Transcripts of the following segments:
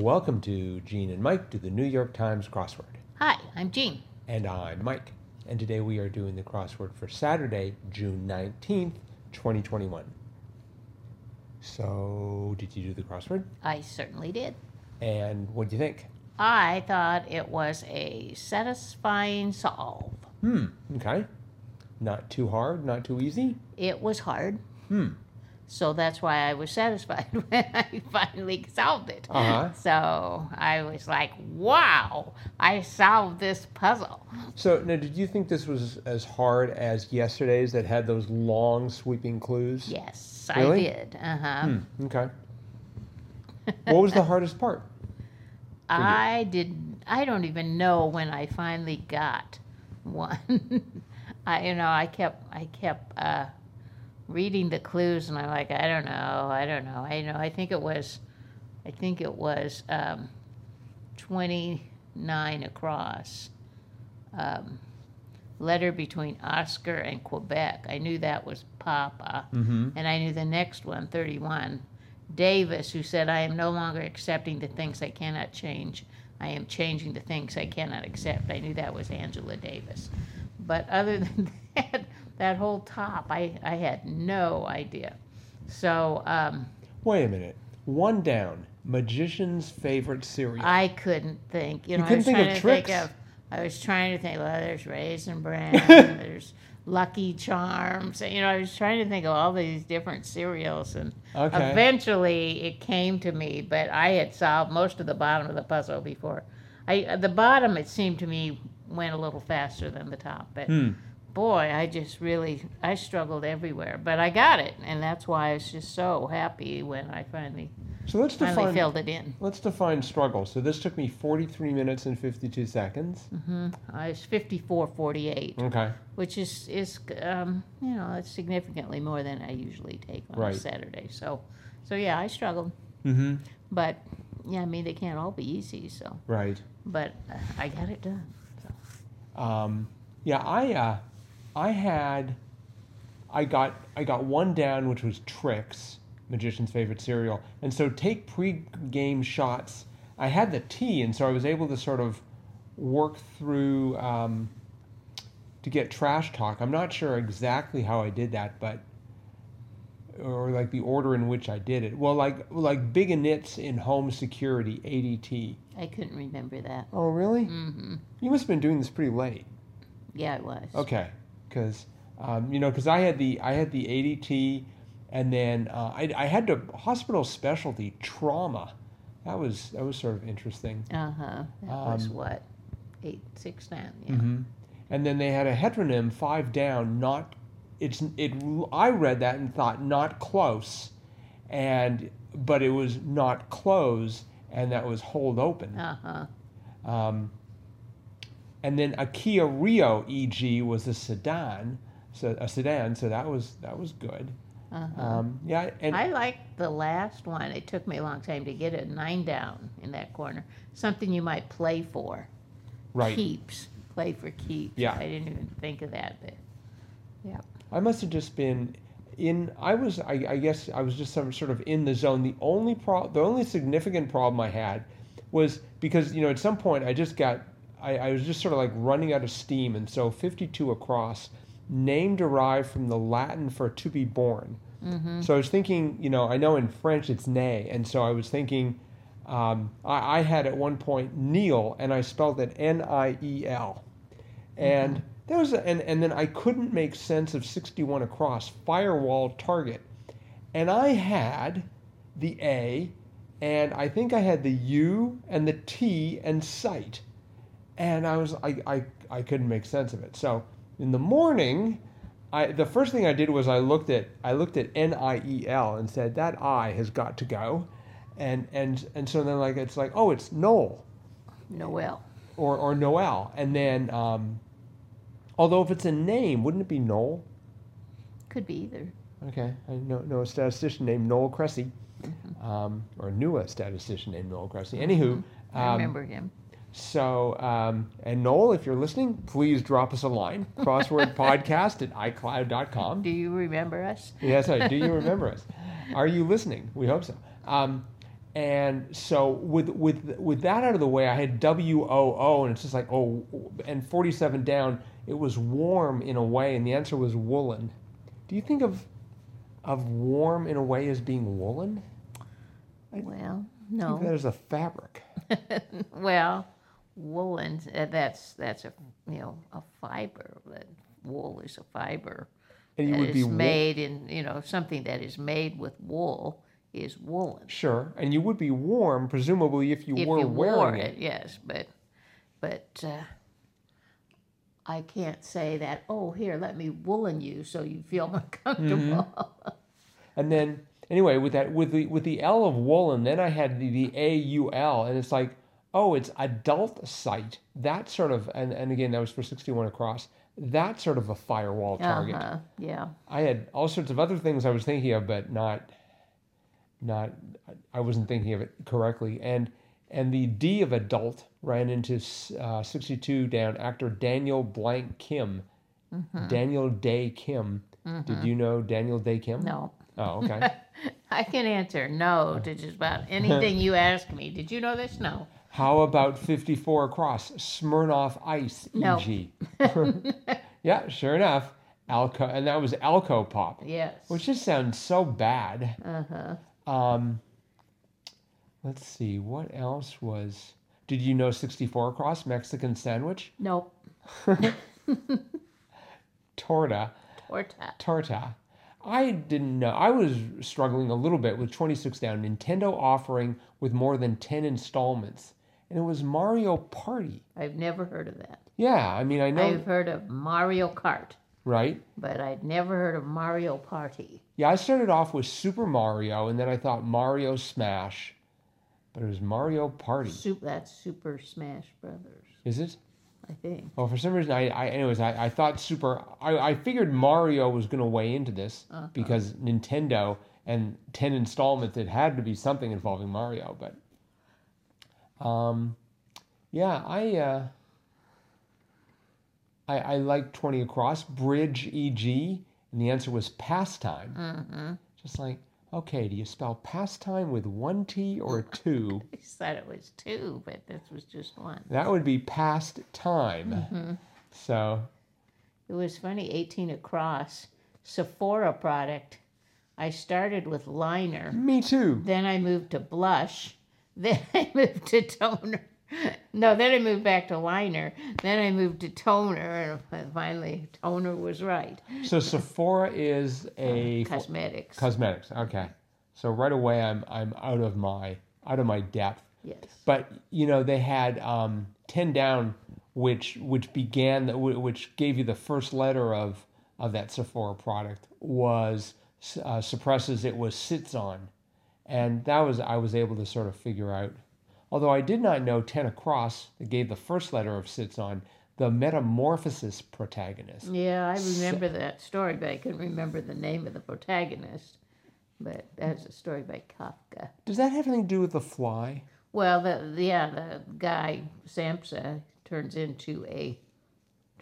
Welcome to Gene and Mike do the New York Times crossword. Hi, I'm Jean. And I'm Mike. And today we are doing the crossword for Saturday, June 19th, 2021. So, did you do the crossword? I certainly did. And what do you think? I thought it was a satisfying solve. Hmm, okay. Not too hard, not too easy? It was hard, Hmm. So that's why I was satisfied when I finally solved it. Uh-huh. So I was like, wow, I solved this puzzle. So, now did you think this was as hard as yesterday's that had those long sweeping clues? Yes, Really? I did. Uh huh. Hmm, okay. what was the hardest part? I didn't. I don't even know when I finally got one. I, you know, I kept, I kept uh, reading the clues, and I'm like, I don't know, I don't know, I know. I think it was, I think it was um, 29 across. Um, letter between Oscar and Quebec. I knew that was Papa, Mm-hmm. and I knew the next one, 31. Davis, who said, I am no longer accepting the things I cannot change. I am changing the things I cannot accept. I knew that was Angela Davis. But other than that, that whole top, I, I had no idea. So um, Wait a minute. One down. Magician's favorite cereal. I couldn't think. You know, couldn't I was think of to tricks? think of. I was trying to think. Well, there's raisin bran. there's Lucky Charms. You know, I was trying to think of all these different cereals, and Okay. eventually it came to me. But I had solved most of the bottom of the puzzle before. I the bottom it seemed to me went a little faster than the top, but. Hmm. Boy, I just really I struggled everywhere, but I got it, and that's why I was just so happy when I finally So let's finally define. filled it in. Let's define struggle. So this took me 43 minutes and 52 seconds. Mm-hmm. I was 54 48, Okay. which is, is um, you know, it's significantly more than I usually take on Right. a Saturday. So, so yeah, I struggled. Mm-hmm. But, yeah, I mean, they can't all be easy, so, Right. but uh, I got it done. Um, yeah, I uh, I had I got I got one down, which was tricks, magician's favorite cereal, and so take pre-game shots. I had the T, and so I was able to sort of work through um, to get trash talk. I'm not sure exactly how I did that, but or like the order in which I did it. Well, like like big nits in home security, ADT. I couldn't remember that. Oh, really? hmm You must have been doing this pretty late. Yeah, it was. Okay, because um, you know, because I had the I had the ADT, and then uh, I, I had the hospital specialty trauma. That was that was sort of interesting. Uh huh. That was Um, what? Eight, six, nine. Yeah. hmm And then they had a heteronym five down. Not it's it. I read that and thought not close, and but it was not close, and that was hold open. Uh huh. Um, and then a Kia Rio EG was a sedan, so a sedan. So that was that was good. Uh-huh. Um, yeah, and I liked the last one. It took me a long time to get it nine down in that corner. Something you might play for. right. Keeps. Play for keeps. Yeah. I didn't even think of that, but yeah. I must have just been in. I was. I, I guess I was just some sort of in the zone. The only pro, the only significant problem I had was because you know at some point I just got. I, I was just sort of like running out of steam, and so 52 across, name derived from the Latin for to be born. Mm-hmm. So I was thinking, you know, I know in French it's nay, and so I was thinking, um, I, I had at one point Neil, and I spelled it N I E L, and there was, a, and and then I couldn't make sense of sixty one across firewall target, and I had the A, and I think I had the U and the T and site, and I was I I, I couldn't make sense of it. So in the morning. I, the first thing I did was I looked at I looked at N I E L and said that I has got to go, and and and so then like it's like oh it's Noel Noel. or or Noel and then um, although if it's a name wouldn't it be Noel? Could be either. Okay, I know, know a statistician named Noel Cressie, um, or knew a statistician named Noel Cressie. Anywho, I um, remember him. So, um, and Noel, if you're listening, please drop us a line. Crossword podcast at iCloud.com. Do you remember us? Yes, I do. You remember us? Are you listening? We hope so. Um, and so with with with that out of the way, I had W O O, and it's just like oh, and forty seven down, it was warm in a way, and the answer was woolen. Do you think of of warm in a way as being woolen? Well, I think that no. is a fabric. Well, woolen, uh, that's, that's a, you know, a fiber. That Wool is a fiber. And you would be is wo- made in, you know, something that is made with wool is woolen. Sure, and you would be warm, presumably, if you if were you wearing wore it. it, yes, but but uh, I can't say that. Oh, here, let me woolen you so you feel more comfortable. And then, anyway, with that, with the with the L of woolen, then I had the, the A U L, and it's like, oh, it's adult site. That sort of, and, and again, that was for sixty one across. That sort of a firewall target. Uh-huh, yeah, I had all sorts of other things I was thinking of, but not, not, I wasn't thinking of it correctly. And and the D of adult ran into uh, 62 down actor Daniel Blank Kim, Daniel Dae Kim. Did you know Daniel Dae Kim? no. Oh, okay. I can answer no to just about anything you ask me. Did you know this? No. How about 54 across Smirnoff Ice, No. EG? yeah, sure enough, Alco, and that was Alco Pop, Yes. which just sounds so bad. Uh huh. Um, let's see, what else was? Did you know 64 across Mexican sandwich? Nope. Torta, Torta. torta. I didn't know. I was struggling a little bit with 26 down. Nintendo offering with more than 10 installments, and it was Mario Party. I've never heard of that. Yeah, I mean, I know, I've heard of Mario Kart, right? but I'd never heard of Mario Party. Yeah, I started off with Super Mario, and then I thought Mario Smash, but it was Mario Party. That's Super Smash Brothers, Is it? I think. Well, for some reason, I, I anyways, I, I thought Super. I, I figured Mario was going to weigh into this Uh-huh. because Nintendo and ten installments. It had to be something involving Mario, but, um, yeah, I, uh, I, I like twenty across bridge EG, and the answer was pastime. Mm-hmm. Just like, okay, do you spell pastime with one T or two? I said it was two, but this was just one. That would be past time. Mm-hmm. So It was funny, 18 across, Sephora product. I started with liner, me too. then I moved to blush, then I moved to toner. No, then I moved back to liner, then I moved to toner, and finally toner was right. So Sephora is a Cosmetics. cosmetics. Okay. So right away I'm I'm out of my out of my depth. yes. But you know they had um, ten down, which which began which gave you the first letter of of that Sephora product was uh, suppresses it was sits on, and that was I was able to sort of figure out. Although I did not know ten across that gave the first letter of sits on the metamorphosis protagonist. Yeah, I remember that story, but I couldn't remember the name of the protagonist. But that's a story by Kafka. Does that have anything to do with the fly? Well, the the- yeah, the guy Samsa turns into a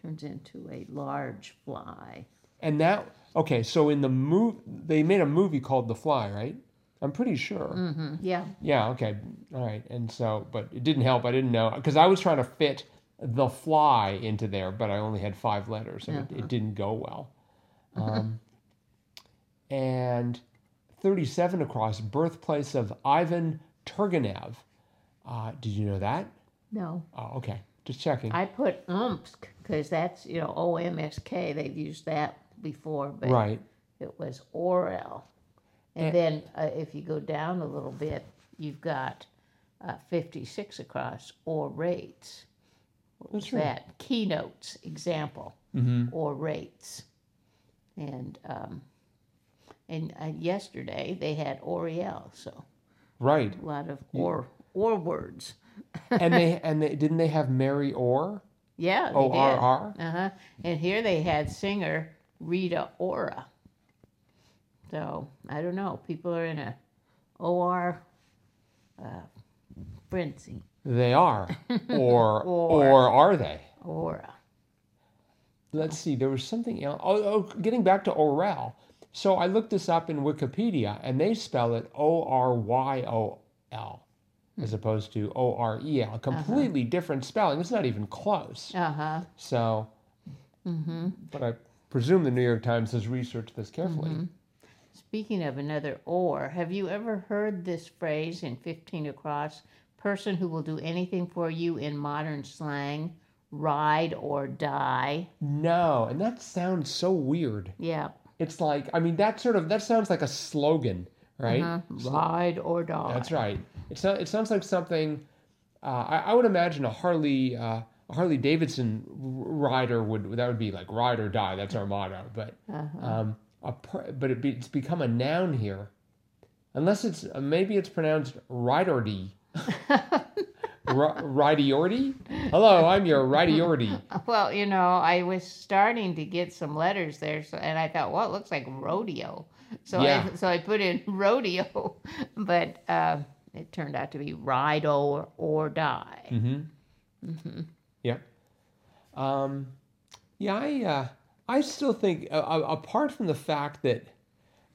turns into a large fly. And that okay, so in the move they made a movie called The Fly, right? I'm pretty sure. hmm Yeah, Yeah, okay. All right. And so but it didn't help. I didn't know cuz I was trying to fit The Fly into there, but I only had 5 letters and it, it didn't go well. Um, and 37 across birthplace of Ivan Turgenev. Uh, did you know that? no, Oh, okay. Just checking. I put Omsk because that's you know O M S K. They've used that before, but right. it was Orel. And Eh. then uh, if you go down a little bit, you've got uh, 56 across or rates. What was That's right. that? Keynotes, example, Mhm. or rates. And um, and uh, yesterday they had Oriel, so Right. a lot of or or words. and they and they didn't they have Mary Orr? Yeah, they O R R? Uh huh. And here they had singer Rita Ora. So I don't know. People are in a OR uh, frenzy. They are. Or Or. or are they? Aura. Let's see. There was something else. Oh, oh, getting back to Orel. So I looked this up in Wikipedia, and they spell it O R Y O L as opposed to O R E L. Completely different spelling. It's not even close. Uh huh. So, but I presume the New York Times has researched this carefully. Speaking of another or, have you ever heard this phrase in 15 across? Person who will do anything for you in modern slang, ride or die. No, and that sounds so weird. Yeah. It's like, I mean, that sort of that sounds like a slogan, right? Uh, ride or die. That's right. It sounds it sounds like something. Uh, I, I would imagine a Harley uh, a Harley Davidson rider would that would be like ride or die. That's our motto. But um, a but it be, it's become a noun here, unless it's uh, maybe it's pronounced riderdy. Righty-orty? Hello, I'm your righty-orty. Well, you know, I was starting to get some letters there, so, and I thought, well, it looks like rodeo. So Yeah. I so I put in rodeo, but uh, it turned out to be ride or or die. Mm-hmm. Yep. Um, yeah, I uh, I still think uh, apart from the fact that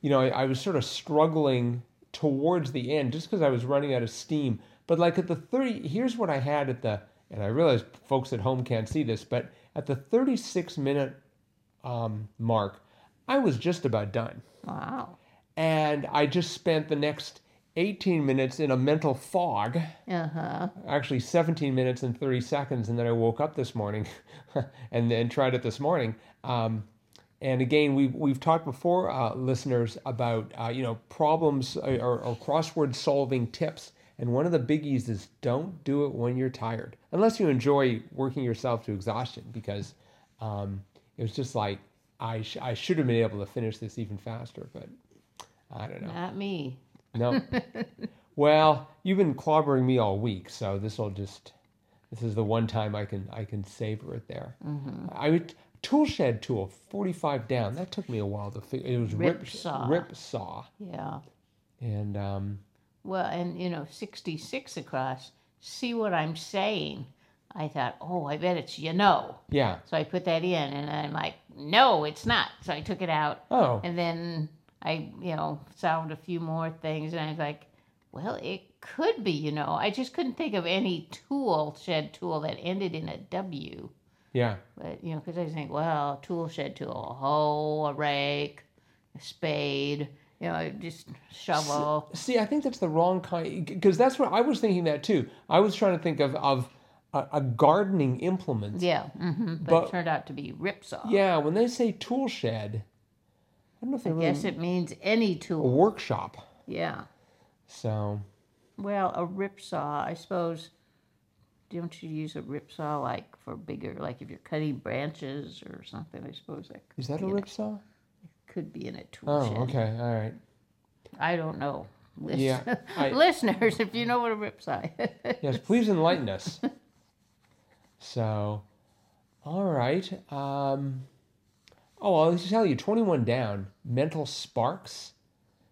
you know I, I was sort of struggling towards the end just because I was running out of steam. But like at the thirty, here's what I had at the, and I realize folks at home can't see this, but at the thirty-six minute um, mark, I was just about done, Wow. and I just spent the next eighteen minutes in a mental fog Uh huh. actually 17 minutes and 30 seconds and then i woke up this morning and then tried it this morning um, and again we've, we've talked before uh, listeners about uh, you know problems uh, or, or crossword solving tips and one of the biggies is don't do it when you're tired unless you enjoy working yourself to exhaustion because um, it was just like I, sh- I should have been able to finish this even faster but i don't know Not me. No. well, you've been clobbering me all week, so this will just this is the one time I can I can savor it there. Mm-hmm. I tool shed tool forty five down. That took me a while to figure. It was rip, Rip saw. Rip saw, Yeah. and um, Well, and you know, 66 across. See what I'm saying? I thought, oh, I bet it's you know. yeah. So I put that in, and I'm like, no, it's not. So I took it out, Oh, and then I, you know, solved a few more things, and I was like, well, it could be, you know. I just couldn't think of any tool shed tool that ended in a W. yeah. But you know, because I think, well, tool shed tool, a hoe, a rake, a spade, you know, just shovel. See, I think that's the wrong kind because that's what I was thinking that too. I was trying to think of of a, a gardening implement. Yeah, hmm but, But- it turned out to be ripsaw. Yeah, when they say tool shed, I don't know if they I really guess it means any tool. a workshop. Yeah. So Well, a ripsaw, I suppose. Don't you use a ripsaw like for bigger, like if you're cutting branches or something? I suppose that could is that a rip saw? It could be in a tool Oh, shed. okay, all right. I don't know. Listen- Yeah, I- Listeners, if you know what a ripsaw is. Yes, please enlighten us. So, all right. Um, oh, I'll just tell you 21 down, mental sparks.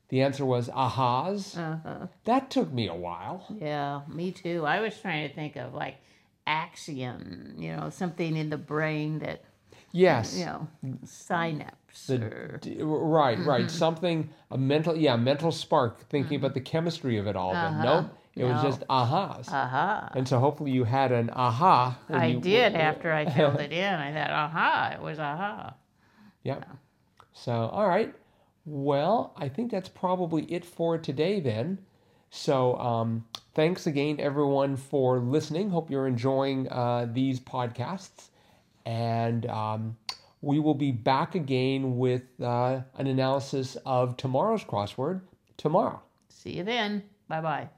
The answer was ahas. Uh-huh. That took me a while. Yeah, me too. I was trying to think of like axiom, you know, something in the brain that, Yes. you know, synapse The- or. D- right, Mm-hmm. right. Something, a mental, yeah, mental spark, thinking about the chemistry of it all. Uh-huh. nope, it was just ahas. Aha. and so hopefully you had an aha. I you- did after I filled it in. I thought, aha, it was aha. Yep. So, all right. Well, I think that's probably it for today then. So, um, thanks again, everyone, for listening. Hope you're enjoying uh, these podcasts. And um, we will be back again with uh, an analysis of tomorrow's crossword tomorrow. See you then. Bye bye.